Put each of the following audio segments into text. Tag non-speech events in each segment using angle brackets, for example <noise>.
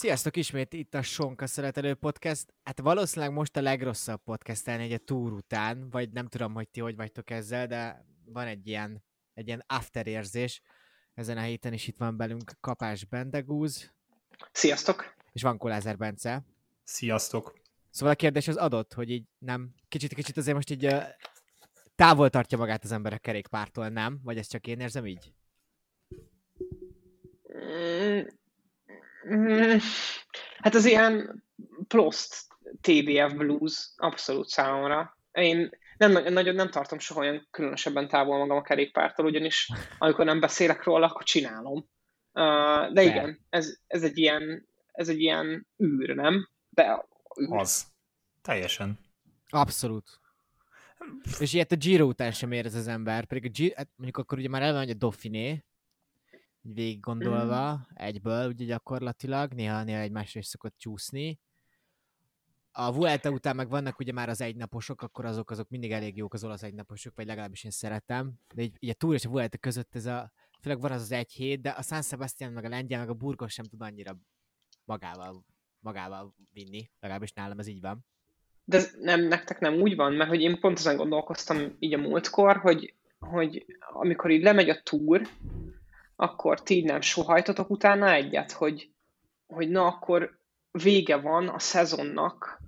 Sziasztok ismét itt a Sonka Szeretelő Podcast. Hát valószínűleg most a legrosszabb podcastelni egy a túr után, vagy nem tudom, hogy ti hogy vagytok ezzel, de van egy ilyen, egy ilyen after érzés. Ezen a héten is itt van belünk Kapás Bendegúz. Sziasztok! És van Kolázer Bence. Sziasztok! Szóval a kérdés az adott, hogy így nem, kicsit-kicsit azért most így uh, távol tartja magát az ember a kerékpártól, nem? Vagy ezt csak én érzem így? Hát az ilyen Prost TBF Blues abszolút számomra. Én nem, nagyon nem tartom soha olyan különösebben távol magam a kerékpártól, ugyanis amikor nem beszélek róla, akkor csinálom. Uh, de igen, ez, ez, egy ilyen, ez egy ilyen űr, nem? De űr. Az. Teljesen. Abszolút. És ilyet a Giro után sem érez az ember, pedig a Giro, hát mondjuk akkor ugye már elvan, hogy a Dauphiné, végig gondolva, mm. egyből ugye gyakorlatilag, néha-néha egymásra is szokott csúszni. A Vuelta után meg vannak ugye már az egynaposok, akkor azok azok mindig elég jók az olasz egynaposok, vagy legalábbis én szeretem. De így, így a Tour és a Vuelta között ez a, főleg van az az egy hét, de a San Sebastian, meg a Lengyel, meg a Burgos sem tud annyira magával, magával vinni, legalábbis nálam ez így van. De ez nem, nektek nem úgy van, mert hogy én pont ezen gondolkoztam így a múltkor, hogy, hogy amikor így lemegy a túr, akkor ti nem sohajtotok utána egyet, hogy, hogy na akkor vége van a szezonnak,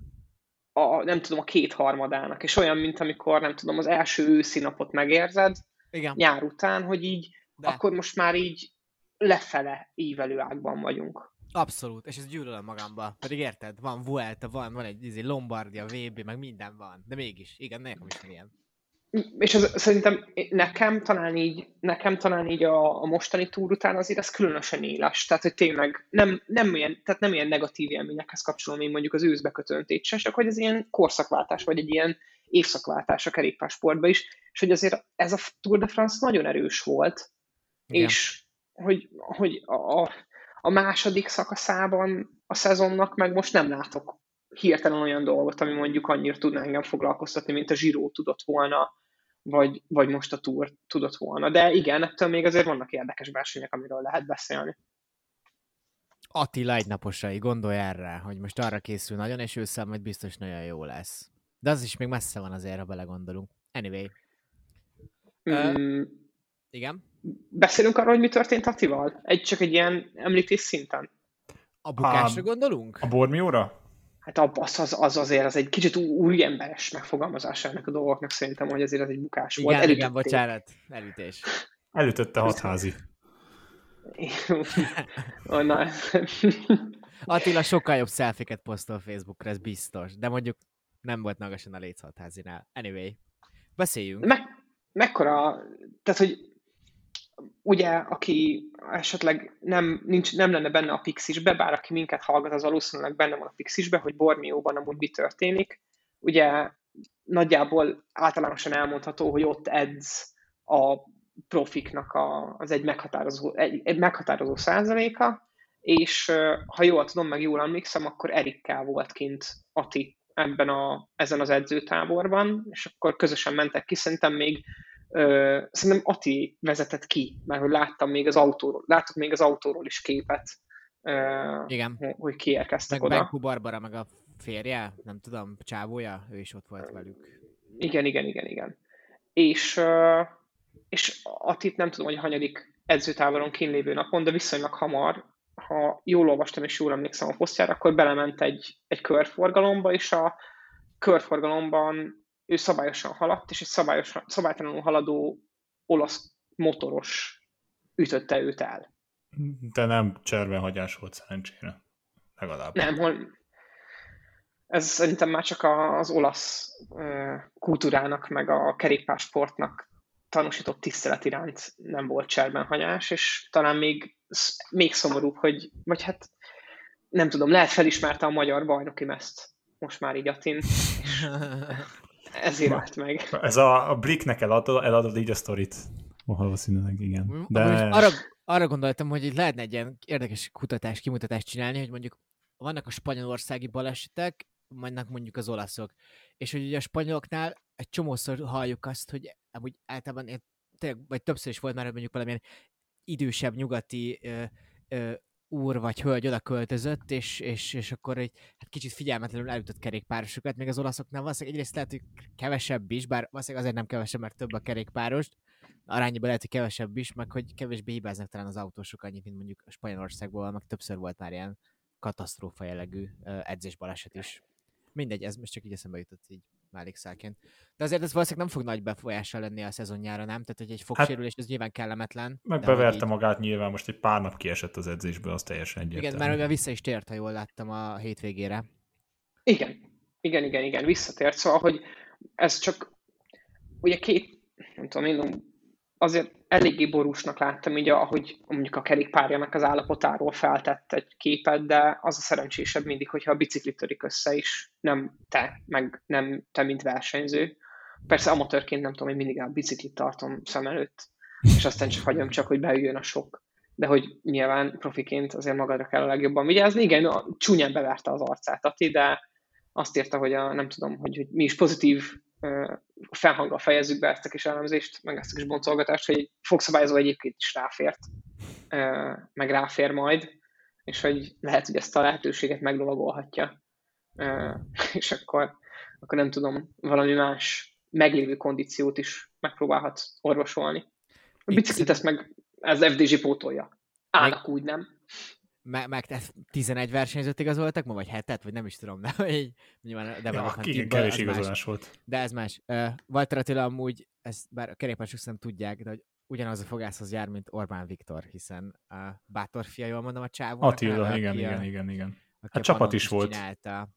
a, nem tudom, a kétharmadának, és olyan, mint amikor, nem tudom, az első őszi napot megérzed, Igen. nyár után, hogy így, De. akkor most már így lefele ívelő ágban vagyunk. Abszolút, és ez gyűlölöm magamba. Pedig érted, van Vuelta, van, van egy izé, Lombardia, VB, meg minden van. De mégis, igen, nekem is ilyen. És az, szerintem nekem talán így, nekem talán így a, a mostani túr után azért ez különösen éles. Tehát, hogy tényleg nem, nem, ilyen, tehát nem ilyen negatív élményekhez kapcsolom én mondjuk az őszbekötöntét se, csak hogy ez ilyen korszakváltás, vagy egy ilyen évszakváltás a kerékpársportban is, és hogy azért ez a Tour de France nagyon erős volt, Igen. és hogy, hogy a, a második szakaszában a szezonnak meg most nem látok hirtelen olyan dolgot, ami mondjuk annyira tudná engem foglalkoztatni, mint a Zsiró tudott volna, vagy, vagy most a Tour tudott volna. De igen, ettől még azért vannak érdekes versenyek, amiről lehet beszélni. Attila egynaposai, gondolj erre, hogy most arra készül nagyon, és ősszel majd biztos nagyon jó lesz. De az is még messze van azért, ha belegondolunk. Anyway. Mm. Uh, igen? Beszélünk arról, hogy mi történt Attival? Egy, csak egy ilyen említés szinten. A bukásra a, gondolunk? A Bormióra? Hát az, az, az azért az egy kicsit új emberes megfogalmazása ennek a dolgoknak szerintem, hogy azért az egy bukás igen, volt. Igen, bocsánat, elütés. Elütötte hatházi. <laughs> oh, na. Attila sokkal jobb szelfiket posztol Facebookra, ez biztos. De mondjuk nem volt magasan a léc hatházinál. Anyway, beszéljünk. Me- mekkora, tehát hogy ugye, aki esetleg nem, nincs, nem lenne benne a Pixisbe, bár aki minket hallgat, az valószínűleg benne van a Pixisbe, hogy Bormióban amúgy mi történik. Ugye nagyjából általánosan elmondható, hogy ott edz a profiknak a, az egy meghatározó, egy, egy meghatározó százaléka, és ha jól tudom, meg jól emlékszem, akkor Erikkel volt kint Ati ebben a, ezen az edzőtáborban, és akkor közösen mentek ki, szerintem még Uh, szerintem Ati vezetett ki, mert hogy láttam még az autóról, láttuk még az autóról is képet, uh, Igen. hogy kiérkeztek meg oda. Benku Barbara, meg a férje, nem tudom, csávója, ő is ott volt velük. Igen, igen, igen, igen. És, és Atit nem tudom, hogy hanyadik edzőtáboron kínlévő napon, de viszonylag hamar, ha jól olvastam és jól emlékszem a posztjára, akkor belement egy, egy körforgalomba, és a körforgalomban ő szabályosan haladt, és egy szabályosan, szabálytalanul haladó olasz motoros ütötte őt el. De nem cserbenhagyás volt szerencsére. Legalább. Nem, hol... ez szerintem már csak az olasz kultúrának, meg a kerékpársportnak tanúsított tisztelet iránt nem volt cserbenhagyás, és talán még, még szomorúbb, hogy, vagy hát nem tudom, lehet felismerte a magyar bajnoki meszt most már így Atin, és <laughs> ezért állt meg. Ez a, a Bricknek eladod, eladod így a sztorit. Valószínűleg, igen. De... Arra, arra gondoltam, hogy itt lehetne egy ilyen érdekes kutatás, kimutatást csinálni, hogy mondjuk vannak a spanyolországi balesetek, vannak mondjuk az olaszok. És hogy ugye a spanyoloknál egy csomószor halljuk azt, hogy amúgy általában tényleg, vagy többször is volt már, hogy mondjuk valamilyen idősebb nyugati ö, ö, úr vagy hölgy oda költözött, és, és, és akkor egy hát kicsit figyelmetlenül elütött kerékpárosokat, még az olaszoknál valószínűleg egyrészt lehet, hogy kevesebb is, bár valószínűleg azért nem kevesebb, mert több a kerékpárost, arányban lehet, hogy kevesebb is, meg hogy kevésbé hibáznak talán az autósok annyit, mint mondjuk Spanyolországból, meg többször volt már ilyen katasztrófa jellegű edzésbaleset is. Mindegy, ez most csak így eszembe jutott így mellékszálként. De azért ez valószínűleg nem fog nagy befolyással lenni a szezonjára, nem? Tehát, hogy egy fogsérülés, hát, ez nyilván kellemetlen. Megbeverte így... magát nyilván, most egy pár nap kiesett az edzésből, az teljesen egyértelmű. Igen, mert vissza is tért, ha jól láttam a hétvégére. Igen, igen, igen, igen, visszatért. Szóval, hogy ez csak ugye két, nem tudom, én azért eléggé borúsnak láttam, így, ahogy mondjuk a kerékpárjának az állapotáról feltett egy képet, de az a szerencsésebb mindig, hogyha a biciklit törik össze is, nem te, meg nem te, mint versenyző. Persze amatőrként nem tudom, én mindig a biciklit tartom szem előtt, és aztán csak hagyom csak, hogy beüljön a sok. De hogy nyilván profiként azért magadra kell a legjobban vigyázni. Igen, a csúnyán beverte az arcát Ati, de azt írta, hogy a, nem tudom, hogy, hogy mi is pozitív felhanggal fejezzük be ezt a kis elemzést, meg ezt a kis boncolgatást, hogy fogszabályozó egyébként is ráfért, meg ráfér majd, és hogy lehet, hogy ezt a lehetőséget meglovagolhatja. <laughs> És akkor, akkor nem tudom, valami más meglévő kondíciót is megpróbálhat orvosolni. A biciklit ezt meg ez FDG pótolja. Állnak úgy, nem? Meg, meg 11 versenyzőt igazoltak ma, vagy hetet, vagy nem is tudom, de hogy nyilván de ja, igen, kevés igazolás más. volt. De ez más. Uh, Walter Attila amúgy, ez, bár a kerékpárosok nem tudják, de hogy ugyanaz a fogászhoz jár, mint Orbán Viktor, hiszen a Bátor fia, jól mondom, a csávó. Attila, hát, igen, igen, igen, igen. Hát csapat is volt. Csinálta.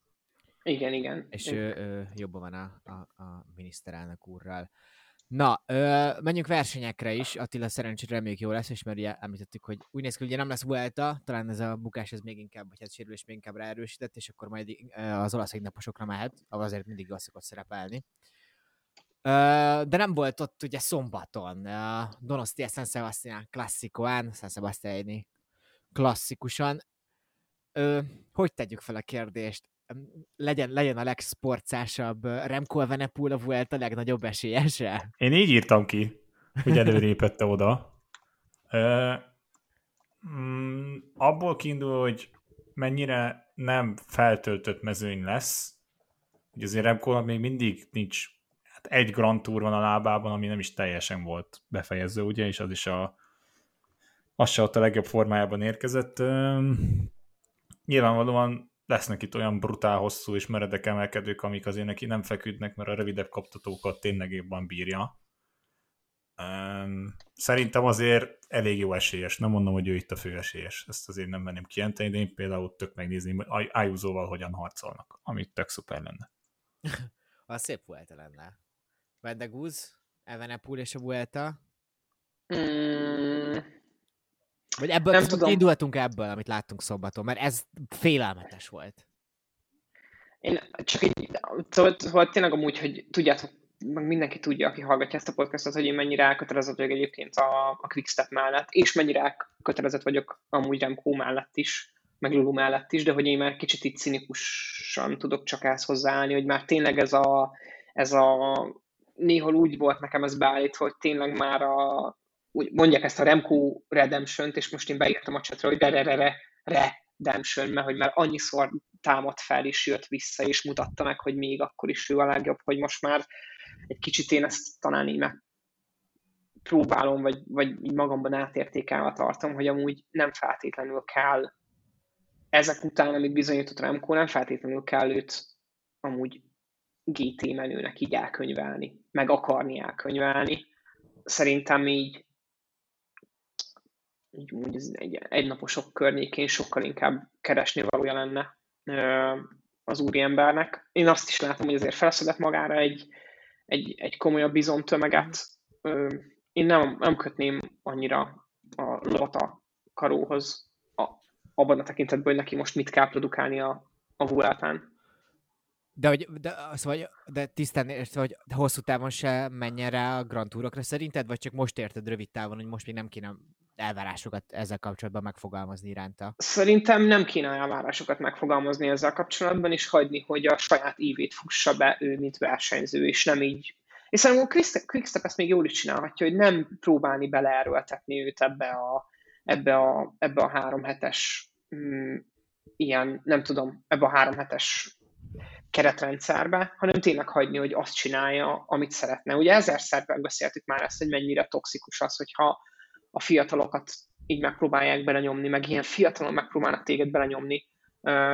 Igen, igen. És ő, ő jobban van a, a, a miniszterelnök úrral. Na, ö, menjünk versenyekre is. Attila szerencsére reméljük jó lesz, és mert ugye említettük, hogy úgy néz ki, hogy ugye nem lesz Vuelta, talán ez a bukás ez még inkább, vagy hát sérülés még inkább ráerősített, és akkor majd az olasz naposokra mehet, ahol azért mindig az szokott szerepelni. Ö, de nem volt ott ugye szombaton. Donostia San Sebastian klasszikoán, San Sebastiani klasszikusan. Ö, hogy tegyük fel a kérdést? Legyen, legyen a legsportszásabb Remco Evenepoel a Vuelta a legnagyobb esélyese? Én így írtam ki, hogy előrépette oda. Uh, mm, abból kiindul, hogy mennyire nem feltöltött mezőny lesz, hogy azért remco még mindig nincs, hát egy Grand Tour van a lábában, ami nem is teljesen volt befejező, ugye, és az is a az se ott a legjobb formájában érkezett. Uh, nyilvánvalóan lesznek itt olyan brutál hosszú és meredek emelkedők, amik azért neki nem feküdnek, mert a rövidebb kaptatókat tényleg jobban bírja. Um, szerintem azért elég jó esélyes. Nem mondom, hogy ő itt a fő esélyes. Ezt azért nem menném kijelenteni, de én például tök megnézni, hogy Ájúzóval hogyan harcolnak, amit tök szuper lenne. <laughs> a szép Vuelta lenne. Vendegúz, Evenepul és a Vuelta. Mm, vagy ebből nem tudom. indultunk ebből, amit láttunk szombaton, mert ez félelmetes volt. Én csak így, szóval, szóval tényleg amúgy, hogy tudjátok, meg mindenki tudja, aki hallgatja ezt a podcastot, hogy én mennyire elkötelezett vagyok egyébként a, a Quickstep mellett, és mennyire elkötelezett vagyok amúgy Remco mellett is, meg Lulu mellett is, de hogy én már kicsit itt cinikusan tudok csak ezt hozzáállni, hogy már tényleg ez a, ez a néhol úgy volt nekem ez beállítva, hogy tényleg már a, úgy mondják ezt a Remco redemption és most én beírtam a csatra, hogy re, re, re, redemption, mert hogy már annyiszor támad fel, és jött vissza, és mutatta meg, hogy még akkor is ő a legjobb, hogy most már egy kicsit én ezt talán így meg próbálom, vagy, vagy így magamban átértékelve tartom, hogy amúgy nem feltétlenül kell ezek után, amit bizonyított Remco, nem feltétlenül kell őt amúgy GT menőnek így elkönyvelni, meg akarni elkönyvelni. Szerintem így így úgy ez egy, egynaposok környékén sokkal inkább keresni valója lenne az úriembernek. Én azt is látom, hogy azért felszedett magára egy, egy, egy komolyabb bizomtömeget. Én nem, nem kötném annyira a lovat a karóhoz a, abban a tekintetben, hogy neki most mit kell produkálni a, a Vueltán. De, hogy, de, szóval, de tisztán értve, hogy hosszú távon se menjen rá a Grand Tourokra szerinted, vagy csak most érted rövid távon, hogy most még nem kéne elvárásokat ezzel kapcsolatban megfogalmazni iránta? Szerintem nem kéne elvárásokat megfogalmazni ezzel kapcsolatban, és hagyni, hogy a saját ívét fussa be ő, mint versenyző, és nem így. És szerintem a Quickstep ezt még jól is csinálhatja, hogy nem próbálni beleerőltetni őt ebbe a, ebbe a, ebbe a három hetes mm, ilyen, nem tudom, ebbe a három hetes keretrendszerbe, hanem tényleg hagyni, hogy azt csinálja, amit szeretne. Ugye ezerszer beszéltük már ezt, hogy mennyire toxikus az, hogyha a fiatalokat így megpróbálják belenyomni, meg ilyen fiatalon megpróbálnak téged belenyomni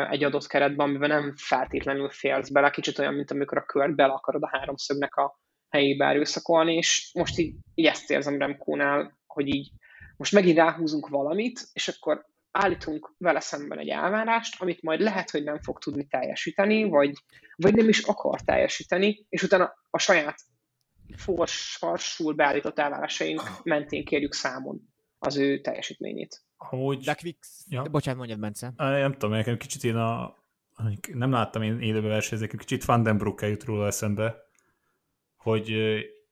egy adott keretben, amiben nem feltétlenül félsz bele, kicsit olyan, mint amikor a kört bele akarod a háromszögnek a helyébe erőszakolni, és most így, így ezt érzem Remkónál, hogy így most megint ráhúzunk valamit, és akkor állítunk vele szemben egy elvárást, amit majd lehet, hogy nem fog tudni teljesíteni, vagy, vagy nem is akar teljesíteni, és utána a saját forsul beállított elvárásaink mentén kérjük számon az ő teljesítményét. Amúgy... De Quicks... Ja. Bocsánat, mondjad, Bence. Nem tudom, nekem kicsit én a... Nem láttam én élőben versenyezni, kicsit Van den Broek jut róla eszembe, hogy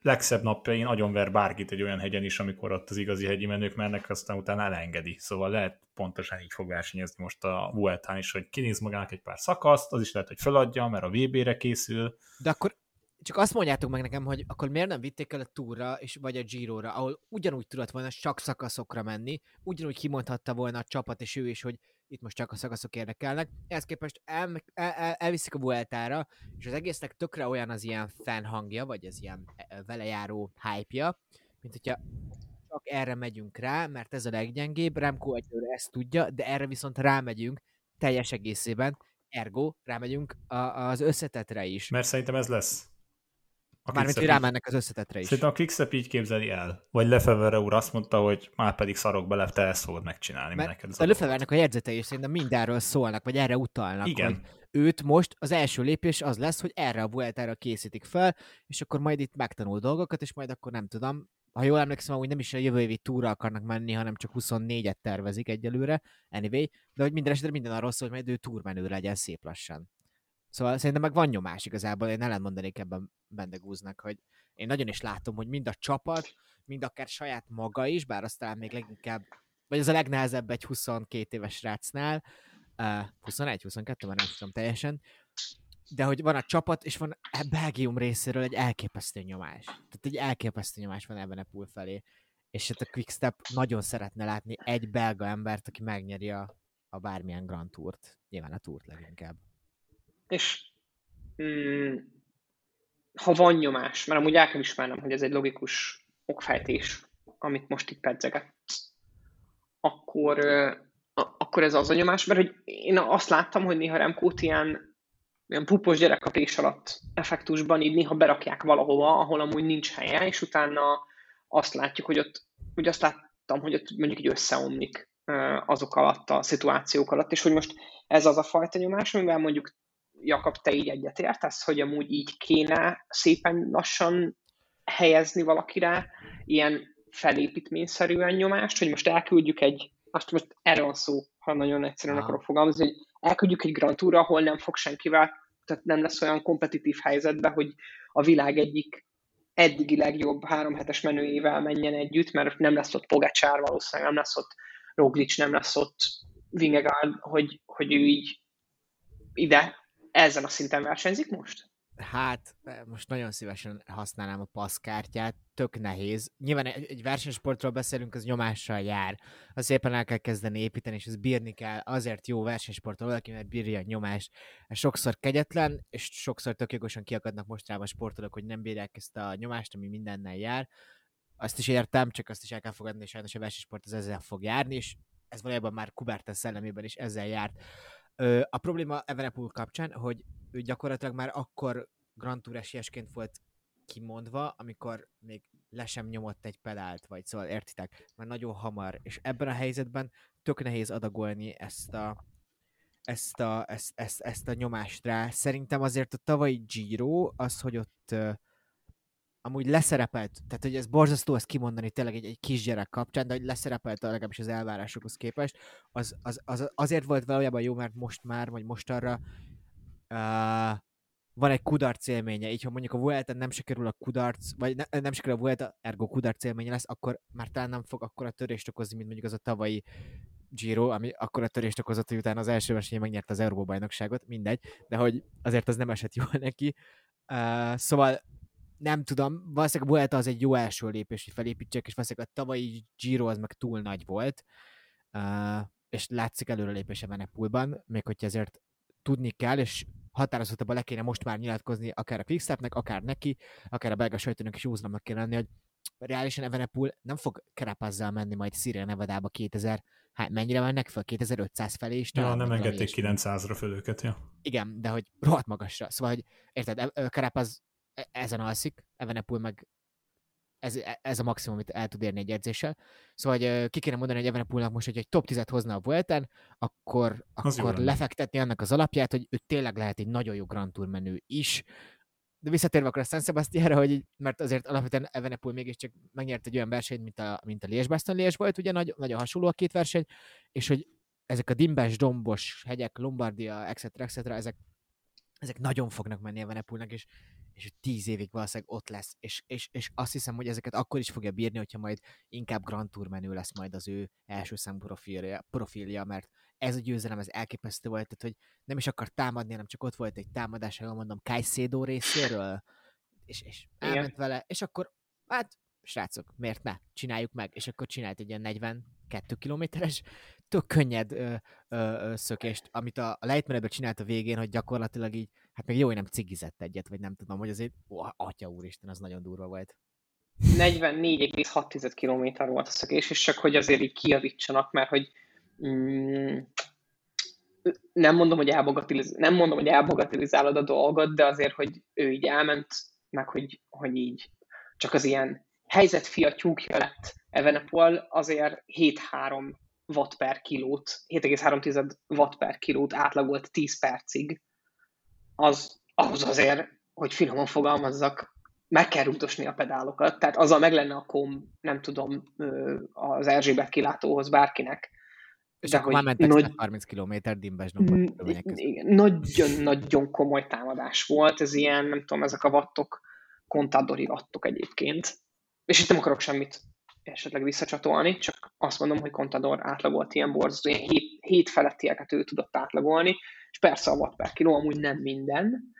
legszebb napjain nagyon ver bárkit egy olyan hegyen is, amikor ott az igazi hegyi menők mennek, aztán utána elengedi. Szóval lehet pontosan így fog versenyezni most a Vueltán is, hogy kinéz magának egy pár szakaszt, az is lehet, hogy feladja, mert a VB-re készül. De akkor csak azt mondjátok meg nekem, hogy akkor miért nem vitték el a túra, és, vagy a Giro-ra, ahol ugyanúgy tudott volna csak szakaszokra menni, ugyanúgy kimondhatta volna a csapat és ő is, hogy itt most csak a szakaszok érdekelnek. Ehhez képest el, el, el, elviszik a Vueltára, és az egésznek tökre olyan az ilyen fanhangja, vagy az ilyen e, e, velejáró hype-ja, mint hogyha csak erre megyünk rá, mert ez a leggyengébb, Remco egyőre ezt tudja, de erre viszont rámegyünk teljes egészében, ergo rámegyünk a, az összetetre is. Mert szerintem ez lesz. Mármint, hogy rámennek az összetetre is. Szerintem a Quickstep így képzeli el. Vagy Lefevere úr azt mondta, hogy már pedig szarok bele, te ezt fogod megcsinálni. Mert, mert a Lefevernek a jegyzetei is szerintem mindenről szólnak, vagy erre utalnak. Igen. Hogy őt most az első lépés az lesz, hogy erre a Vueltára készítik fel, és akkor majd itt megtanul dolgokat, és majd akkor nem tudom, ha jól emlékszem, hogy nem is a jövő évi túra akarnak menni, hanem csak 24-et tervezik egyelőre, anyway, de hogy minden esetre minden arról szól, hogy majd ő túrmenő legyen szép lassan. Szóval szerintem meg van nyomás igazából, én ellen mondanék ebben Bendegúznak, hogy én nagyon is látom, hogy mind a csapat, mind akár saját maga is, bár aztán még leginkább, vagy az a legnehezebb egy 22 éves rácnál, uh, 21, 22, már nem tudom teljesen, de hogy van a csapat, és van a Belgium részéről egy elképesztő nyomás. Tehát egy elképesztő nyomás van ebben a pool felé. És hát a Quickstep nagyon szeretne látni egy belga embert, aki megnyeri a, a bármilyen Grand Tourt. Nyilván a Tourt leginkább és mm, ha van nyomás, mert amúgy el kell ismernem, hogy ez egy logikus okfejtés, amit most itt pedzeget, akkor, akkor ez az a nyomás, mert hogy én azt láttam, hogy néha Remkót ilyen, ilyen pupos gyerekkapés alatt effektusban így néha berakják valahova, ahol amúgy nincs helye, és utána azt látjuk, hogy ott, hogy azt láttam, hogy ott mondjuk így összeomlik azok alatt a szituációk alatt, és hogy most ez az a fajta nyomás, amivel mondjuk Jakab, te így egyetértesz, hogy amúgy így kéne szépen lassan helyezni valakire ilyen felépítményszerűen nyomást, hogy most elküldjük egy, azt most erről van szó, ha nagyon egyszerűen ah. akarok fogalmazni, hogy elküldjük egy Grand Tour, ahol nem fog senkivel, tehát nem lesz olyan kompetitív helyzetbe, hogy a világ egyik eddigi legjobb három hetes menőjével menjen együtt, mert nem lesz ott Pogacsár valószínűleg, nem lesz ott Roglic, nem lesz ott Vingegaard, hogy, hogy ő így ide ezen a szinten versenyzik most? Hát, most nagyon szívesen használnám a passzkártyát, tök nehéz. Nyilván egy, egy versenysportról beszélünk, az nyomással jár. Az szépen el kell kezdeni építeni, és ez bírni kell. Azért jó versenysportról valaki, mert bírja a nyomást. Ez sokszor kegyetlen, és sokszor tök jogosan kiakadnak mostanában sportolók, hogy nem bírják ezt a nyomást, ami mindennel jár. Azt is értem, csak azt is el kell fogadni, hogy sajnos a versenysport az ezzel fog járni, és ez valójában már Kuberten szellemében is ezzel járt. A probléma Evenepul kapcsán, hogy ő gyakorlatilag már akkor Grand Tour esélyesként volt kimondva, amikor még le sem nyomott egy pedált, vagy szóval értitek, már nagyon hamar, és ebben a helyzetben tök nehéz adagolni ezt a, ezt a, ezt, ezt, ezt a nyomást rá. Szerintem azért a tavalyi Giro, az, hogy ott amúgy leszerepelt, tehát hogy ez borzasztó ezt kimondani tényleg egy, egy kisgyerek kapcsán, de hogy leszerepelt legalábbis az elvárásokhoz képest, az, az, az azért volt valójában jó, mert most már, vagy most arra uh, van egy kudarc élménye, így ha mondjuk a Vuelta nem sikerül a kudarc, vagy ne, nem sikerül a Vuelta, ergo kudarc élménye lesz, akkor már talán nem fog akkor a törést okozni, mint mondjuk az a tavalyi Giro, ami akkor a törést okozott, hogy utána az első versenyen megnyerte az Európa bajnokságot, mindegy, de hogy azért az nem esett jól neki. Uh, szóval nem tudom, valószínűleg a Vuelta az egy jó első lépés, hogy felépítsek, és valószínűleg a tavalyi Giro az meg túl nagy volt. Uh, és látszik előrelépése Venepulban, még hogyha ezért tudni kell, és határozottabban le kéne most már nyilatkozni akár a Quickstepnek, akár neki, akár a belga sajtónak is úzlamnak kell lenni, hogy reálisan Evenepul nem fog kerepazzal menni majd Sierra Nevada-ba 2000, hát mennyire mennek fel? 2500 felé is? Ja, nem engedték 900-ra föl őket, ja. Igen, de hogy rohadt magasra. Szóval, hogy érted, Kerepaz e- ezen alszik, Evenepul meg ez, e- ez a maximum, amit el tud érni egy edzéssel. Szóval, hogy ki kéne mondani, hogy Evenepulnak most, hogy egy top 10-et hozna a Vuelten, akkor, akkor lefektetni annak az alapját, hogy ő tényleg lehet egy nagyon jó Grand Tour menő is, de visszatérve akkor a San Sebastianra, hogy mert azért alapvetően Evenepul mégiscsak megnyert egy olyan versenyt, mint a, mint a Liège-Bastogne Liège volt, ugye nagy, nagyon hasonló a két verseny, és hogy ezek a dimbes, dombos hegyek, Lombardia, etc. etc. ezek, ezek nagyon fognak menni Evenepulnak, és és tíz évig valószínűleg ott lesz, és, és, és azt hiszem, hogy ezeket akkor is fogja bírni, hogyha majd inkább Grand Tour menő lesz majd az ő első szem profilja, profilja mert ez a győzelem, ez elképesztő volt, tehát hogy nem is akar támadni, hanem csak ott volt egy támadás, ha mondom, Kajszédó részéről, és, és elment Igen. vele, és akkor, hát, srácok, miért ne? Csináljuk meg, és akkor csinált egy ilyen 42 kilométeres, tök könnyed ö, ö, ö, szökést, amit a, a lejtmenetben csinált a végén, hogy gyakorlatilag így hát még jó, hogy nem cigizett egyet, vagy nem tudom, hogy azért, ó, atya úristen, az nagyon durva volt. 44,6 km volt a szökés, és csak hogy azért így kiavítsanak, mert hogy mm, nem mondom, hogy elbogatiliz, nem mondom, hogy elbogatilizálod a dolgot, de azért, hogy ő így elment, meg hogy, hogy így csak az ilyen helyzetfia tyúkja lett Evenepol, azért 7,3 watt per kilót, 7,3 watt per kilót átlagolt 10 percig, az ahhoz azért, hogy finoman fogalmazzak, meg kell rúgdosni a pedálokat, tehát azzal meg lenne a kom, nem tudom, az Erzsébet kilátóhoz bárkinek. És de akkor már mentek nagy... 30 km dimbes Nagyon-nagyon komoly támadás volt, ez ilyen, nem tudom, ezek a vattok, kontadori vattok egyébként. És itt nem akarok semmit esetleg visszacsatolni, csak azt mondom, hogy Contador átlagolt ilyen borzasztó, ilyen 7, 7 felettieket ő tudott átlagolni, és persze a watt per kiló amúgy nem minden,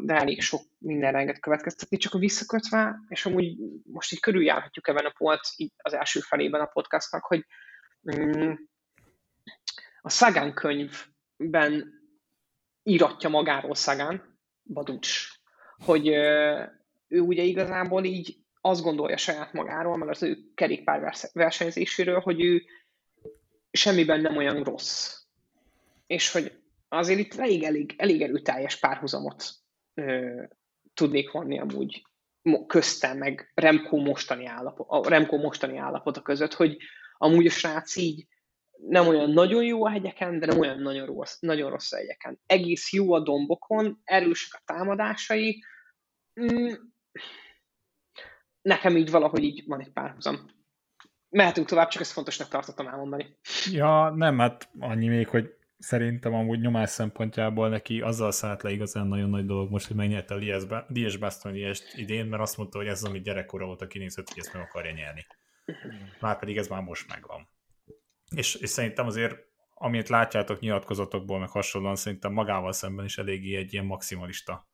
de elég sok minden renget következtetni, csak a visszakötve, és amúgy most így körüljárhatjuk ebben a így az első felében a podcastnak, hogy mm, a Szagán könyvben íratja magáról Szagán, Baducs, hogy ő ugye igazából így azt gondolja saját magáról, meg az ő kerékpár versenyzéséről, hogy ő semmiben nem olyan rossz. És hogy azért itt elég, elég, elég erőteljes párhuzamot ö, tudnék vonni amúgy köztem, meg Remco mostani, állapot, a Remco mostani állapota között, hogy amúgy a srác így nem olyan nagyon jó a hegyeken, de nem olyan nagyon rossz, nagyon rossz a hegyeken. Egész jó a dombokon, erősek a támadásai, mm, nekem így valahogy így van egy párhuzam. Mehetünk tovább, csak ezt fontosnak tartottam elmondani. Ja, nem, hát annyi még, hogy szerintem amúgy nyomás szempontjából neki azzal szállt le igazán nagyon nagy dolog most, hogy megnyerte a Lies Bastogne idén, mert azt mondta, hogy ez az, amit gyerekkora óta kinézett, hogy ezt meg akarja nyerni. Már pedig ez már most megvan. És, és szerintem azért, amit látjátok nyilatkozatokból, meg hasonlóan, szerintem magával szemben is eléggé egy ilyen maximalista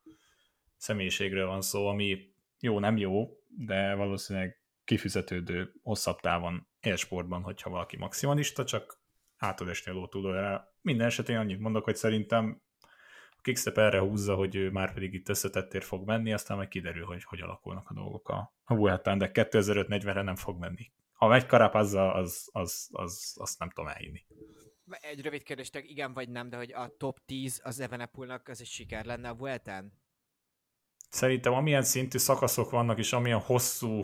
személyiségről van szó, ami jó, nem jó, de valószínűleg kifizetődő hosszabb távon élsportban, hogyha valaki maximalista, csak át tud esni a lótúlóra. Minden esetén annyit mondok, hogy szerintem a Kickstep erre húzza, hogy ő már pedig itt összetettér fog menni, aztán meg kiderül, hogy hogy alakulnak a dolgok a, a Vueltán, de 2005-40-re nem fog menni. Ha megy Karapazza, az, az, az, azt nem tudom elhinni. Egy rövid kérdés, igen vagy nem, de hogy a top 10 az Evenepulnak az egy siker lenne a Vueltán? Szerintem amilyen szintű szakaszok vannak, és amilyen hosszú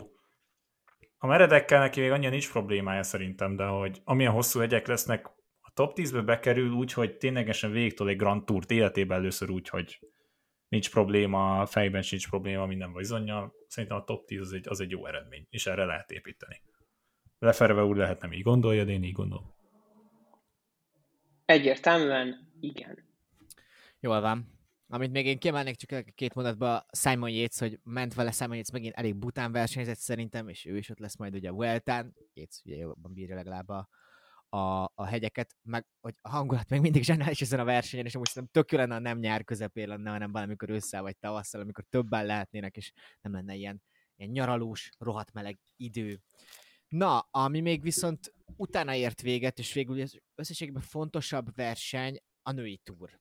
a meredekkel neki még annyira nincs problémája szerintem, de hogy amilyen hosszú hegyek lesznek, a top 10-be bekerül úgy, hogy ténylegesen végtől egy Grand Tour életében először úgy, hogy nincs probléma, fejben sincs probléma, minden bizonyal. Szerintem a top 10 az egy, az egy jó eredmény, és erre lehet építeni. Leferve úgy lehet nem így gondolja, de én így gondolom. Egyértelműen igen. Jól van. Amit még én kiemelnék csak két mondatba, Simon Yates, hogy ment vele Simon Yates megint elég bután versenyzett szerintem, és ő is ott lesz majd ugye a Vueltán, Yates ugye jobban bírja legalább a, a, a hegyeket, meg hogy a hangulat még mindig zsenális ezen a versenyen, és most tök jó lenne, ha nem nyár közepén lenne, hanem valamikor ősszel vagy tavasszal, amikor többen lehetnének, és nem lenne ilyen, ilyen nyaralós, rohadt meleg idő. Na, ami még viszont utána ért véget, és végül az összességében fontosabb verseny a női túr.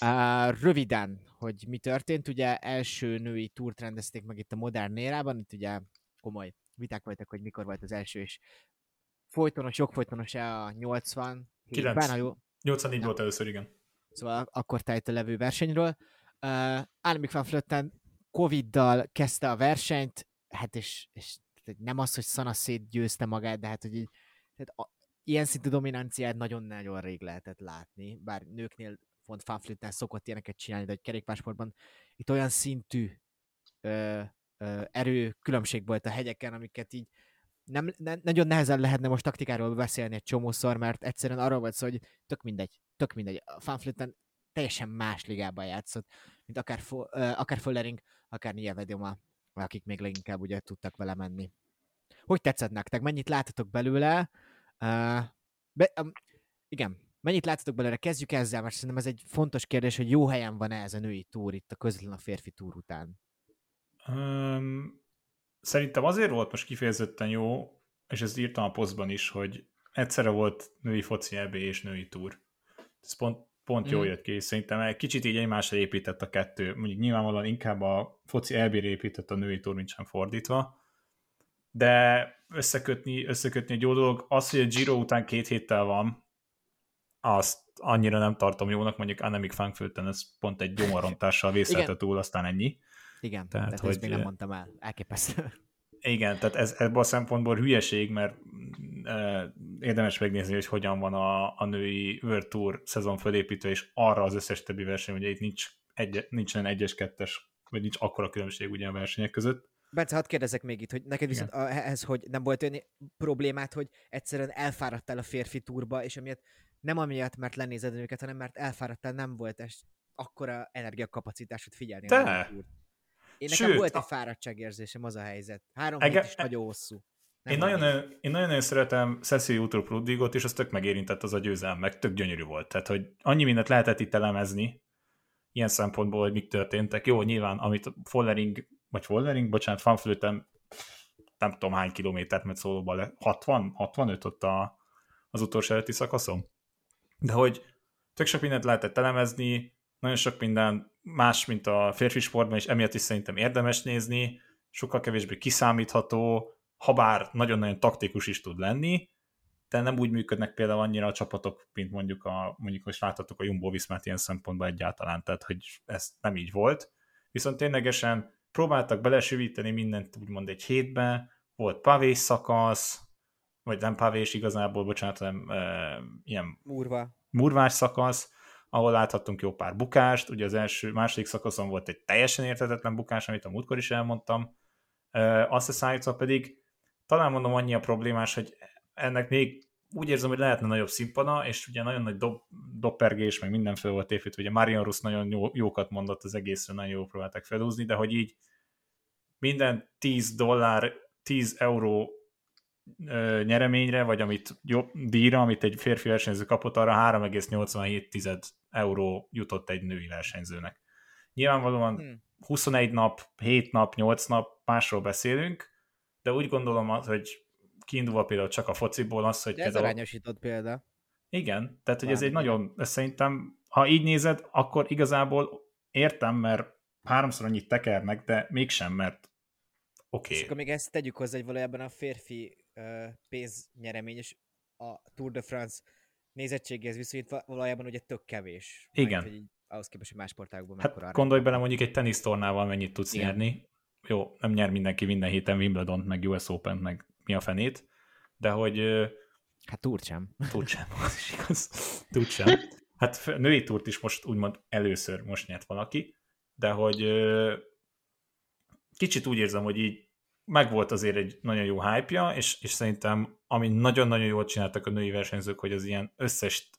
Uh, röviden, hogy mi történt, ugye első női túrt rendezték meg itt a modern érában, itt ugye komoly viták voltak, hogy mikor volt az első, és folytonos, jogfolytonos-e a 80 9. Jó... 84 volt először, igen. Szóval akkor tájt a levő versenyről. Uh, Annemiek van Flötten Covid-dal kezdte a versenyt, hát és, és nem az, hogy Sana győzte magát, de hát, hogy így, tehát a, ilyen szintű dominanciát nagyon-nagyon rég lehetett látni, bár nőknél pont Fanflitten szokott ilyeneket csinálni, de egy kerékpásportban itt olyan szintű ö, ö, erő különbség volt a hegyeken, amiket így nem, ne, nagyon nehezen lehetne most taktikáról beszélni egy csomószor, mert egyszerűen arról volt szó, hogy tök mindegy, tök mindegy. A Fanflitten teljesen más ligában játszott, mint akár, fo, ö, akár Follering, akár Nyilvedoma, akik még leginkább ugye tudtak vele menni. Hogy tetszett nektek? Mennyit láttatok belőle? Uh, be, um, igen, mennyit láttatok belőle? Kezdjük ezzel, mert szerintem ez egy fontos kérdés, hogy jó helyen van-e ez a női túr itt a közvetlen a férfi túr után. Um, szerintem azért volt most kifejezetten jó, és ezt írtam a posztban is, hogy egyszerre volt női foci EB és női túr. Ez pont, pont mm. jól jött ki, szerintem egy kicsit így egymásra épített a kettő. Mondjuk nyilvánvalóan inkább a foci EB-re épített a női túr, mint sem fordítva, de összekötni, összekötni egy jó dolog. Az, hogy a Giro után két héttel van, azt annyira nem tartom jónak, mondjuk Annemiek Frankfurten ez pont egy gyomorontással vészelte túl, aztán ennyi. Igen, tehát, tehát hogy, ezt még nem mondtam el. Elképesztő. Igen, tehát ez ebből a szempontból hülyeség, mert e, érdemes megnézni, hogy hogyan van a, a női World Tour szezon felépítve, és arra az összes többi verseny, ugye itt nincs egy, nincsen egyes, kettes, vagy nincs akkora különbség ugye a versenyek között. Bence, hadd kérdezek még itt, hogy neked viszont a, ez, hogy nem volt olyan problémát, hogy egyszerűen elfáradtál a férfi túrba, és emiatt nem amiatt, mert lenézed őket, hanem mert elfáradtál, nem volt ez akkora energiakapacitásod figyelni. A én nekem Sőt, volt egy fáradtságérzésem, az a helyzet. Három ege, hét is nagyon hosszú. Nem én nagyon, nagyon, én nagyon szeretem Cecil Utrop Ludwigot, és az tök megérintett az a győzelem, meg tök gyönyörű volt. Tehát, hogy annyi mindent lehetett itt elemezni, ilyen szempontból, hogy mik történtek. Jó, nyilván, amit Follering, vagy Follering, bocsánat, fanflőtem, nem tudom hány kilométert mert szólóba le, 60, 65 ott a, az utolsó előtti szakaszom. De hogy tök sok mindent lehetett elemezni, nagyon sok minden más, mint a férfi sportban, és emiatt is szerintem érdemes nézni, sokkal kevésbé kiszámítható, ha bár nagyon-nagyon taktikus is tud lenni, de nem úgy működnek például annyira a csapatok, mint mondjuk, a, mondjuk most láthatok a Jumbo Viszmát ilyen szempontból egyáltalán, tehát hogy ez nem így volt. Viszont ténylegesen próbáltak belesűvíteni mindent úgymond egy hétbe, volt pavés szakasz, vagy nem pavés igazából, bocsánat, hanem e, ilyen Murva. murvás szakasz, ahol láthattunk jó pár bukást, ugye az első, második szakaszon volt egy teljesen értetetlen bukás, amit a múltkor is elmondtam, azt a szállítva pedig talán mondom annyi a problémás, hogy ennek még úgy érzem, hogy lehetne nagyobb színpada, és ugye nagyon nagy dob, doppergés, meg mindenféle volt építve, ugye Marian Rusz nagyon jó, jókat mondott az egészre, nagyon jól próbálták felhúzni, de hogy így minden 10 dollár, 10 euró nyereményre, vagy amit jobb díjra, amit egy férfi versenyző kapott, arra 3,87 euró jutott egy női versenyzőnek. Nyilvánvalóan hmm. 21 nap, 7 nap, 8 nap, másról beszélünk, de úgy gondolom, hogy kiindulva például csak a fociból az, hogy... De ez például... arányosított példa. Igen, tehát hogy ez egy nagyon, ez szerintem, ha így nézed, akkor igazából értem, mert háromszor annyit tekernek, de mégsem, mert oké. Okay. És akkor még ezt tegyük hozzá, hogy valójában a férfi pénznyeremény és a Tour de France nézettségéhez viszonyítva valójában ugye tök kevés. Igen. Majd, hogy ahhoz képest, hogy más sportágokban hát gondolj bele mondjuk egy tenisztornával mennyit tudsz Igen. nyerni. Jó, nem nyer mindenki minden héten Wimbledon, meg US Open, meg mi a fenét, de hogy... Hát túrt sem. Túrt sem, <laughs> az is igaz. Túrt sem. Hát női túrt is most úgymond először most nyert valaki, de hogy kicsit úgy érzem, hogy így megvolt azért egy nagyon jó hype és, és szerintem ami nagyon-nagyon jól csináltak a női versenyzők, hogy az ilyen összes,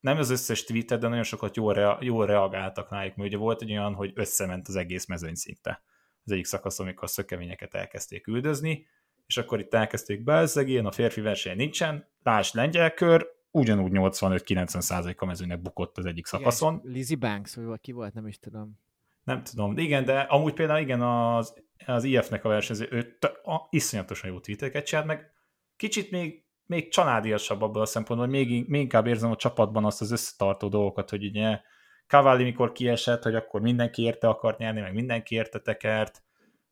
nem az összes tweetet, de nagyon sokat jól, rea, jól reagáltak rájuk, mert ugye volt egy olyan, hogy összement az egész mezőny szinte. Az egyik szakasz, amikor a szökevényeket elkezdték üldözni, és akkor itt elkezdték beelzegélni, a férfi verseny nincsen, lásd lengyelkör, ugyanúgy 85-90 a mezőnek bukott az egyik szakaszon. Igen, Lizzie Banks, vagy ki volt, nem is tudom. Nem tudom, de igen, de amúgy például igen, az az IF-nek a versenyző, ő a, iszonyatosan jó tweeteket csinált, meg kicsit még, még családiasabb abban a szempontból, hogy még, még inkább érzem a csapatban azt az összetartó dolgokat, hogy ugye Cavalli mikor kiesett, hogy akkor mindenki érte akart nyerni, meg mindenki érte tekert,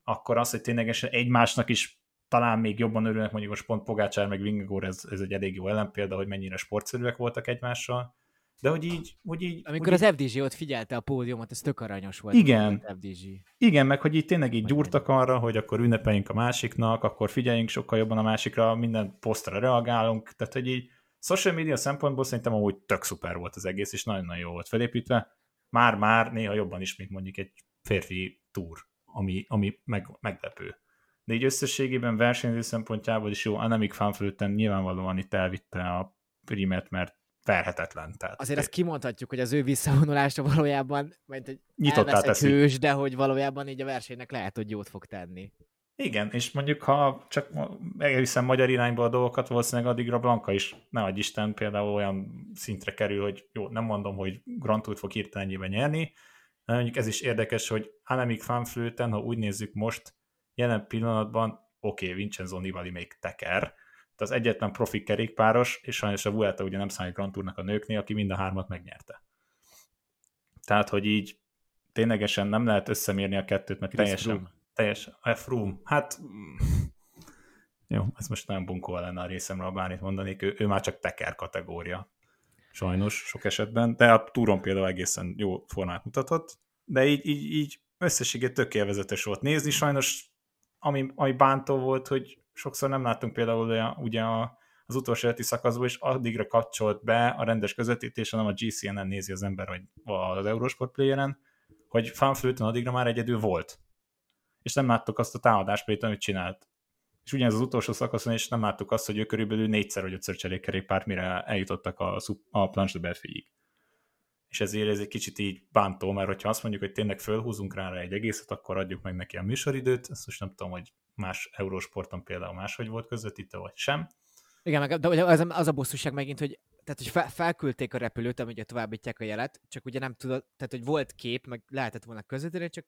akkor az, hogy ténylegesen egymásnak is talán még jobban örülnek, mondjuk most pont Pogácsár meg Vingegor, ez, ez egy elég jó ellenpélda, hogy mennyire sportszerűek voltak egymással, de hogy így... Hogy így Amikor hogy az FDG ott figyelte a pódiumot, ez tök aranyos volt. Igen. FDG. Igen, meg hogy így tényleg így gyúrtak arra, hogy akkor ünnepeljünk a másiknak, akkor figyeljünk sokkal jobban a másikra, minden posztra reagálunk, tehát hogy így social media szempontból szerintem amúgy tök szuper volt az egész, és nagyon-nagyon jó volt felépítve. Már-már néha jobban is, mint mondjuk egy férfi túr, ami, ami meg, meglepő. De így összességében versenyző szempontjából is jó, Annemiek van Vleuten nyilvánvalóan itt elvitte a primet, mert verhetetlen. Tehát Azért azt kimondhatjuk, hogy az ő visszavonulása valójában, Nyitottá elvesz egy teszi. hős, de hogy valójában így a versenynek lehet, hogy jót fog tenni. Igen, és mondjuk ha csak elviszem magyar irányba a dolgokat, valószínűleg addigra Blanka is, ne adj Isten, például olyan szintre kerül, hogy jó, nem mondom, hogy Grand Tour fog hirtelen ennyiben nyerni, de mondjuk ez is érdekes, hogy Annemiek van Vleuten, ha úgy nézzük most, jelen pillanatban, oké, okay, Vincenzo Nibali még teker, de az egyetlen profi kerékpáros, és sajnos a Vuelta ugye nem számít Grand Tournak a nőknél, aki mind a hármat megnyerte. Tehát, hogy így ténylegesen nem lehet összemérni a kettőt, mert teljesen, teljesen, a Froome, hát mm, jó, ez most nagyon bunkó lenne a részemről, bármit mondanék, ő, ő már csak teker kategória. Sajnos, sok esetben, de a túron például egészen jó formát mutatott, de így, így, így összességét tök élvezetes volt nézni, sajnos ami, ami bántó volt, hogy sokszor nem láttunk például olyan, ugye a, az utolsó előtti szakaszból, és addigra kapcsolt be a rendes közvetítés, hanem a GCN-en nézi az ember, vagy az Eurosport Playeren, hogy Van Vleuten addigra már egyedül volt. És nem láttuk azt a támadást, amit csinált. És ugyanez az utolsó szakaszon is nem láttuk azt, hogy ő körülbelül négyszer vagy ötször cserék kerékpárt, mire eljutottak a, a Planche de Belfiig. És ezért ez egy kicsit így bántó, mert hogyha azt mondjuk, hogy tényleg fölhúzunk rá egy egészet, akkor adjuk meg neki a műsoridőt, ezt most nem tudom, hogy más eurósporton például máshogy volt közvetítve, vagy sem. Igen, meg, de az, az a bosszúság megint, hogy, tehát, hogy fel, felküldték a repülőt, ugye továbbítják a jelet, csak ugye nem tudod, tehát hogy volt kép, meg lehetett volna közvetíteni, csak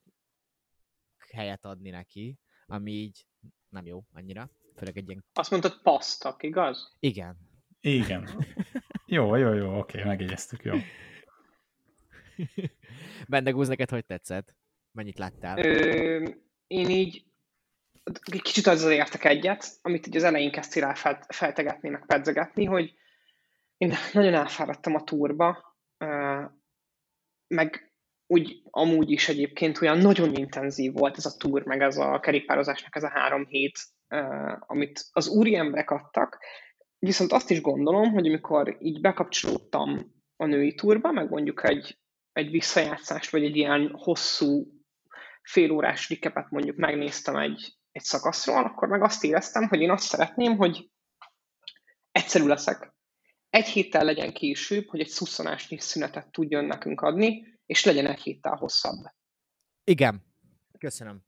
helyet adni neki, ami így nem jó annyira. Főleg egy ilyen... Azt mondtad pasztak, igaz? Igen. Igen. jó, jó, jó, oké, megjegyeztük, jó. <laughs> Bendegúz, neked hogy tetszett? Mennyit láttál? Ö, én így kicsit azzal értek egyet, amit így az elején kezdtél el fel, feltegetni, meg pedzegetni, hogy én nagyon elfáradtam a túrba, meg úgy amúgy is egyébként olyan nagyon intenzív volt ez a túr, meg ez a kerékpározásnak ez a három hét, amit az úri emberek adtak, viszont azt is gondolom, hogy amikor így bekapcsolódtam a női túrba, meg mondjuk egy, egy visszajátszást, vagy egy ilyen hosszú félórás recapet mondjuk megnéztem egy, egy szakaszról, akkor meg azt éreztem, hogy én azt szeretném, hogy egyszerű leszek. Egy héttel legyen később, hogy egy szusszanásnyi szünetet tudjon nekünk adni, és legyen egy héttel hosszabb. Igen. Köszönöm.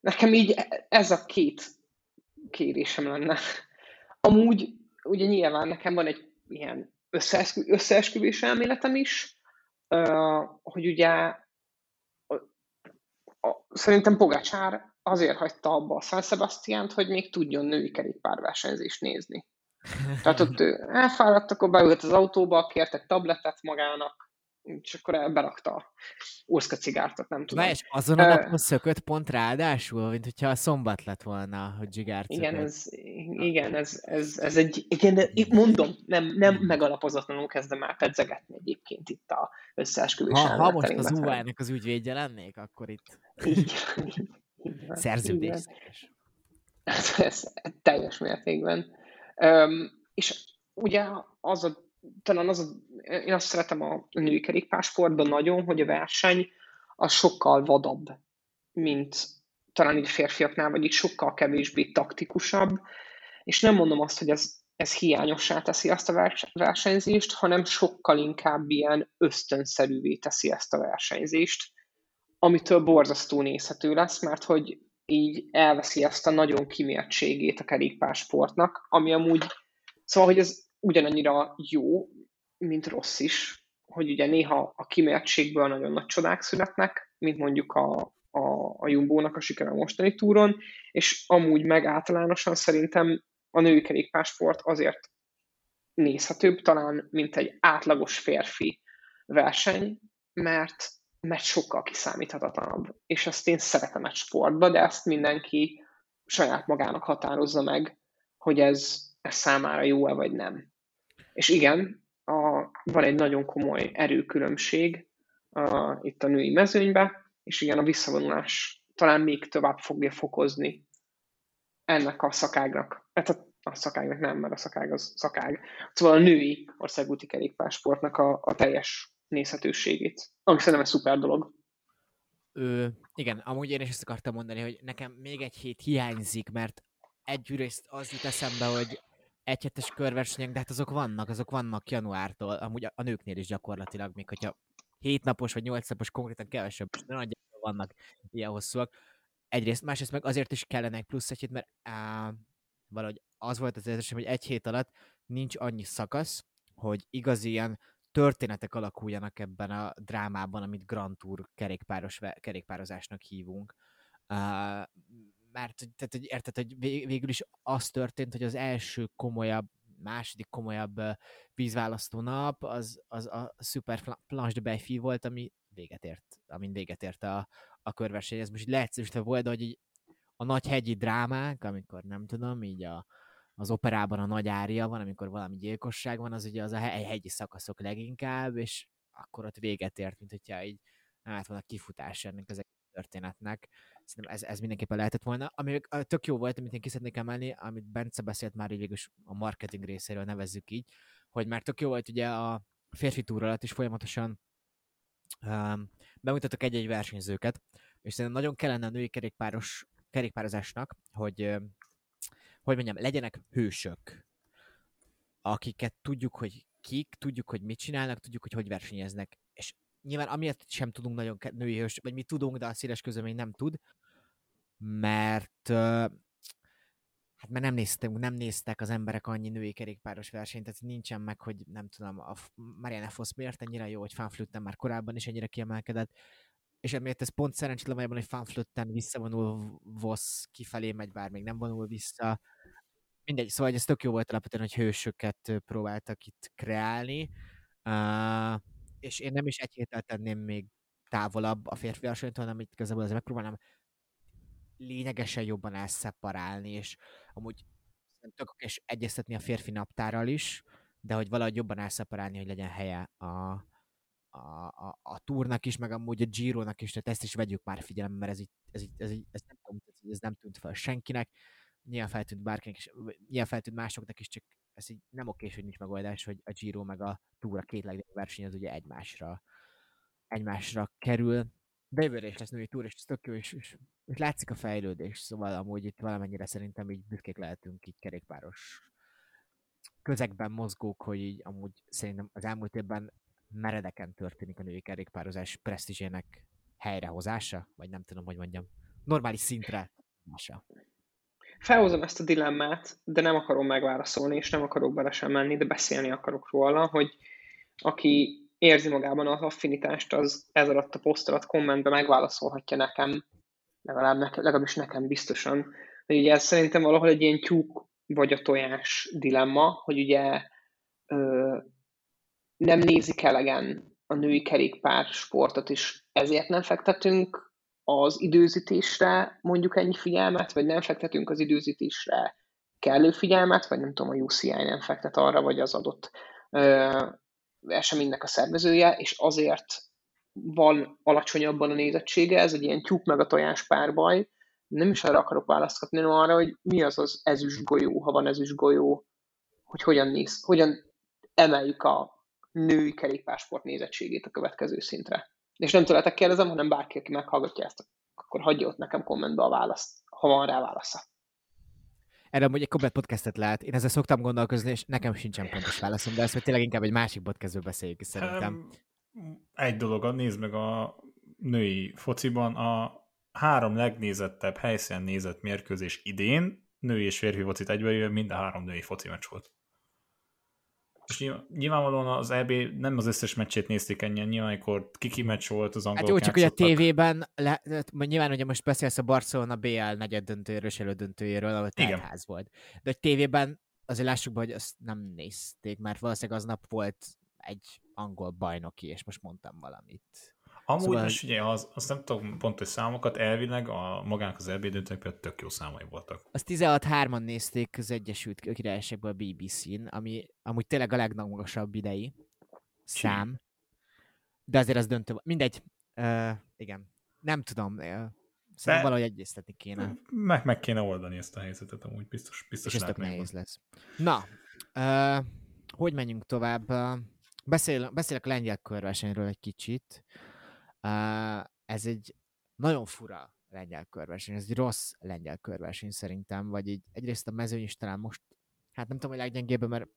Nekem így ez a két kérésem lenne. Amúgy, ugye nyilván nekem van egy ilyen összeeskü- összeesküvés elméletem is, hogy ugye szerintem Pogacsár azért hagyta abba a San Sebastiánt, hogy még tudjon női kerékpárversenyzést nézni. Tehát ott ő <laughs> elfáradt, akkor beült az autóba, kért egy tabletet magának, és akkor berakta a Urszka cigártot, nem tudom. Na és azon a napon szökött pont ráadásul, mint hogyha a szombat lett volna, hogy zsigárt Igen, ez, igen ez, ez, ez egy, igen, mondom, nem, nem megalapozatlanul kezdem el pedzegetni egyébként itt a összeesküvés Ha, ha most az. UVA-nek az ügyvédje lennék, akkor itt Így, így, így van, szerződés. így van. Ez, teljes mértékben. Um, és ugye az a, talán az a, én azt szeretem a női kerékpársportban nagyon, hogy a verseny az sokkal vadabb, mint talán így a férfiaknál, vagy így sokkal kevésbé taktikusabb, és nem mondom azt, hogy ez, ez hiányossá teszi azt a vers- versenyzést, hanem sokkal inkább ilyen ösztönszerűvé teszi ezt a versenyzést, amitől borzasztó nézhető lesz, mert hogy így elveszi ezt a nagyon kimértségét a kerékpársportnak, ami amúgy, szóval, hogy ez ugyanannyira jó, mint rossz is, hogy ugye néha a kimértségből nagyon nagy csodák születnek, mint mondjuk a a, a Jumbo-nak a sikere a mostani túron, és amúgy meg általánosan szerintem a női kerékpásport azért nézhetőbb talán, mint egy átlagos férfi verseny, mert, mert sokkal kiszámíthatatlanabb. És ezt én szeretem egy sportba, de ezt mindenki saját magának határozza meg, hogy ez, ez számára jó-e vagy nem. És igen, a, van egy nagyon komoly erőkülönbség a, itt a női mezőnybe, és igen, a visszavonulás talán még tovább fogja fokozni ennek a szakágnak. Hát a, a szakágnak nem, mert a szakág az szakág. Szóval a női országúti kerékpársportnak a, a teljes nézhetőségét. Ami szerintem egy szuper dolog. Ö, igen, amúgy én is ezt akartam mondani, hogy nekem még egy hét hiányzik, mert egyrészt az jut eszembe, hogy egyhetes körversenyek, de hát azok vannak, azok vannak januártól, amúgy a, nőknél is gyakorlatilag, még hogyha hétnapos vagy nyolc napos konkrétan kevesebb, de nagyjából vannak ilyen hosszúak. Egyrészt, másrészt meg azért is kellene egy plusz egy hét, mert á, valahogy az volt az érzésem, hogy egy hét alatt nincs annyi szakasz, hogy igazi ilyen történetek alakuljanak ebben a drámában, amit Grand Tour kerékpáros, kerékpározásnak hívunk. Uh, mert tehát, hogy érted, hogy végül is az történt, hogy az első komolyabb, második komolyabb vízválasztó nap az, az a Super Planche de Belfi volt, ami véget ért, amin véget ért a, a körverseny. Ez most leegyszerűsítve volt, hogy így a nagy hegyi drámák, amikor nem tudom, így a, az operában a nagy ária van, amikor valami gyilkosság van, az ugye az a hegyi szakaszok leginkább, és akkor ott véget ért, mint hogyha így hát van a kifutás ennek az történetnek. Szerintem ez, ez mindenképpen lehetett volna. Ami tök jó volt, amit én ki szeretnék emelni, amit Bence beszélt már így végül a marketing részéről nevezzük így, hogy már tök jó volt ugye a férfi túra alatt is folyamatosan um, bemutattak egy-egy versenyzőket, és szerintem nagyon kellene a női kerékpáros, kerékpározásnak, hogy hogy mondjam, legyenek hősök, akiket tudjuk, hogy kik, tudjuk, hogy mit csinálnak, tudjuk, hogy hogy versenyeznek. És nyilván amiért sem tudunk nagyon női hős, vagy mi tudunk, de a széles közömény nem tud, mert hát mert nem néztek, nem néztek az emberek annyi női kerékpáros versenyt, tehát nincsen meg, hogy nem tudom, a Marianne Foss miért ennyire jó, hogy Fanflütten már korábban is ennyire kiemelkedett, és emiatt ez pont szerencsétlen valójában, hogy Fanflütten visszavonul Voss kifelé megy, bár még nem vonul vissza. Mindegy, szóval ez tök jó volt alapvetően, hogy hősöket próbáltak itt kreálni, uh, és én nem is egy héttel tenném még távolabb a férfi versenytől, hanem itt igazából ezzel megpróbálnám lényegesen jobban elszeparálni, és amúgy tök és egyeztetni a férfi naptárral is, de hogy valahogy jobban elszeparálni, hogy legyen helye a, a, a, a túrnak is, meg amúgy a Giro-nak is, tehát ezt is vegyük már figyelembe, mert ez, így, ez, így, ez, így, ez, nem, tudom, ez nem tűnt fel senkinek, nyilván feltűnt bárkinek is, nyilván feltűnt másoknak is, csak ez így nem oké, hogy nincs megoldás, hogy a Giro meg a Tour két legnagyobb verseny az ugye egymásra, egymásra kerül. De jövőre is lesz női túr, és ez tök jó, és, és, és látszik a fejlődés, szóval amúgy itt valamennyire szerintem így büszkék lehetünk így kerékpáros közegben mozgók, hogy így amúgy szerintem az elmúlt évben meredeken történik a női kerékpározás presztízsének helyrehozása, vagy nem tudom, hogy mondjam, normális szintre mása. Felhozom ezt a dilemmát, de nem akarom megválaszolni, és nem akarok bele sem menni, de beszélni akarok róla, hogy aki érzi magában az affinitást, az ez alatt a poszt alatt kommentbe megválaszolhatja nekem, legalább ne, legalábbis nekem biztosan, hogy ugye ez szerintem valahol egy ilyen tyúk vagy a tojás dilemma, hogy ugye ö, nem nézik elegen a női kerékpár sportot, és ezért nem fektetünk az időzítésre mondjuk ennyi figyelmet, vagy nem fektetünk az időzítésre kellő figyelmet, vagy nem tudom, a UCI nem fektet arra, vagy az adott ö, eseménynek a szervezője, és azért van alacsonyabban a nézettsége, ez egy ilyen tyúk meg a tojás párbaj, nem is arra akarok választani, hanem arra, hogy mi az az ezüst golyó, ha van ezüst golyó, hogy hogyan néz, hogyan emeljük a női kerékpársport nézettségét a következő szintre. És nem tőletek kérdezem, hanem bárki, aki meghallgatja ezt, akkor hagyja ott nekem kommentbe a választ, ha van rá válasza. Erre amúgy egy komplet podcastet lehet. Én ezzel szoktam gondolkozni, és nekem sincsen pontos válaszom, de ezt hogy tényleg inkább egy másik podcastből beszéljük is szerintem. Egy dolog, nézd meg a női fociban, a három legnézettebb helyszínen nézett mérkőzés idén, női és férfi focit egybejöve, mind a három női foci meccs volt. És nyilvánvalóan az EB nem az összes meccsét nézték ennyien, nyilván amikor kiki meccs volt az angolok Hát jó, csak hogy a tévében, le, nyilván ugye most beszélsz a Barcelona BL negyed döntőjéről és elődöntőjéről, ahol ház volt. De a tévében azért lássuk be, hogy azt nem nézték, mert valószínűleg aznap volt egy angol bajnoki, és most mondtam valamit. Amúgy szóval... most ugye az, azt nem tudom pontos számokat, elvileg a magának az EB döntőnek tök jó számai voltak. Az 16-3-an nézték az Egyesült Királyságban a BBC-n, ami amúgy tényleg a legmagasabb idei szám. De azért az döntő. Mindegy. Uh, igen. Nem tudom. Szerintem De... valahogy egyeztetni kéne. Meg, meg kéne oldani ezt a helyzetet, amúgy biztos, biztos És ez tök nehéz lesz. Na, uh, hogy menjünk tovább? Beszél, beszélek a lengyel körversenyről egy kicsit. Uh, ez egy nagyon fura lengyel körverseny, ez egy rossz lengyel körverseny szerintem, vagy így egyrészt a mezőny is talán most, hát nem tudom, hogy leggyengébb, mert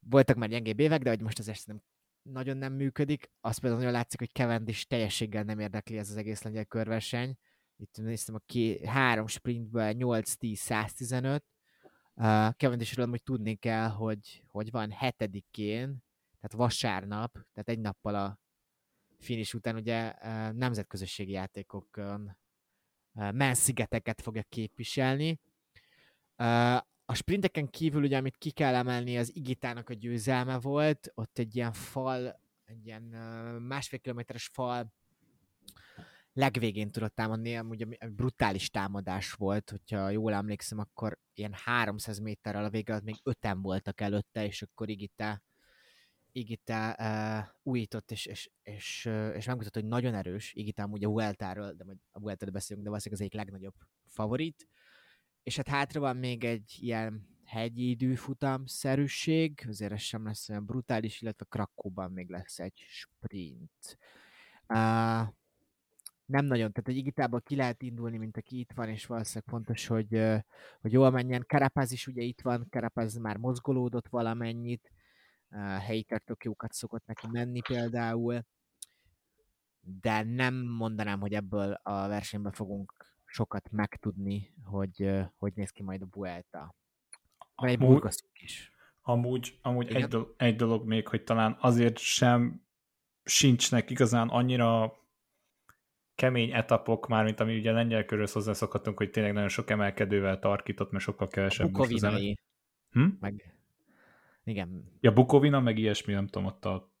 voltak már gyengébb évek, de hogy most az nem nagyon nem működik. Azt például nagyon látszik, hogy Cavendish teljességgel nem érdekli ez az egész lengyel körverseny. Itt néztem a ki, három sprintből 8-10-115. Uh, Cavendishről hogy tudni kell, hogy, hogy van hetedikén, tehát vasárnap, tehát egy nappal a finish után ugye nemzetközösségi játékokon menszigeteket fogja képviselni. A sprinteken kívül ugye, amit ki kell emelni, az Igitának a győzelme volt, ott egy ilyen fal, egy ilyen másfél kilométeres fal legvégén tudott támadni, ugye brutális támadás volt, hogyha jól emlékszem, akkor ilyen 300 méterrel a vége még öten voltak előtte, és akkor Igita Igita uh, újított, és, és, és, uh, és megmutatta, hogy nagyon erős. Igita ugye a Vueltáról, de majd a Vueltáról beszélünk, de valószínűleg az egyik legnagyobb favorit. És hát hátra van még egy ilyen hegyi időfutam-szerűség, azért ez sem lesz olyan brutális, illetve Krakóban még lesz egy sprint. Uh, nem nagyon, tehát egy Igitából ki lehet indulni, mint aki itt van, és valószínűleg fontos, hogy, hogy jól menjen. Karapáz is ugye itt van, Karapáz már mozgolódott valamennyit, Hater tök jókat szokott neki menni például, de nem mondanám, hogy ebből a versenyben fogunk sokat megtudni, hogy hogy néz ki majd a Vuelta. Amúgy, is. Amúgy, amúgy egy, do- egy dolog még, hogy talán azért sem sincsnek igazán annyira kemény etapok, már mint ami ugye lengyel körülsz hozzászokhatunk, hogy tényleg nagyon sok emelkedővel tarkított, mert sokkal kevesebb. Bukovinai. Hm? Meg igen. Ja, Bukovina, meg ilyesmi, nem tudom, ott a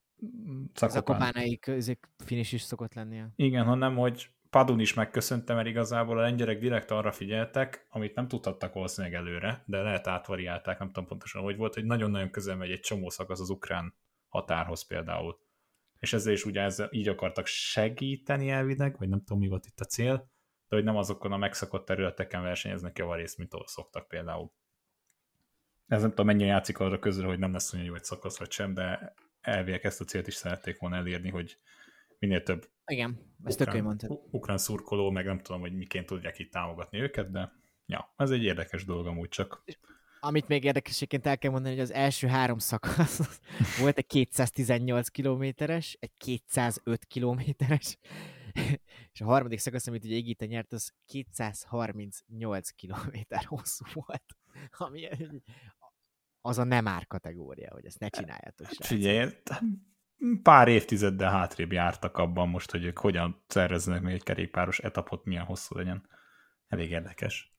Zakopán. ezek finish is szokott lenni. Igen, hanem, hogy Padun is megköszöntem, mert igazából a lengyerek direkt arra figyeltek, amit nem tudhattak valószínűleg előre, de lehet átvariálták, nem tudom pontosan, hogy volt, hogy nagyon-nagyon közel megy egy csomó szakasz az ukrán határhoz például. És ezzel is ugye ezzel így akartak segíteni elvileg, vagy nem tudom, mi volt itt a cél, de hogy nem azokon a megszakott területeken versenyeznek javarészt, mint ahol szoktak például ez nem tudom, mennyire játszik arra közül, hogy nem lesz olyan jó egy szakasz vagy sem, de elvileg ezt a célt is szerették volna elérni, hogy minél több Igen, ezt ukrán, mondtad. ukrán szurkoló, meg nem tudom, hogy miként tudják itt támogatni őket, de ja, ez egy érdekes dolog amúgy csak. Amit még érdekességként el kell mondani, hogy az első három szakasz <laughs> volt egy 218 kilométeres, egy 205 kilométeres, <laughs> és a harmadik szakasz, amit ugye Igita nyert, az 238 kilométer hosszú volt, <laughs> ami az a nem ár kategória, hogy ezt ne csináljátok. Hát figyelj, pár évtizeddel hátrébb jártak abban most, hogy ők hogyan szerveznek még egy kerékpáros etapot, milyen hosszú legyen. Elég érdekes.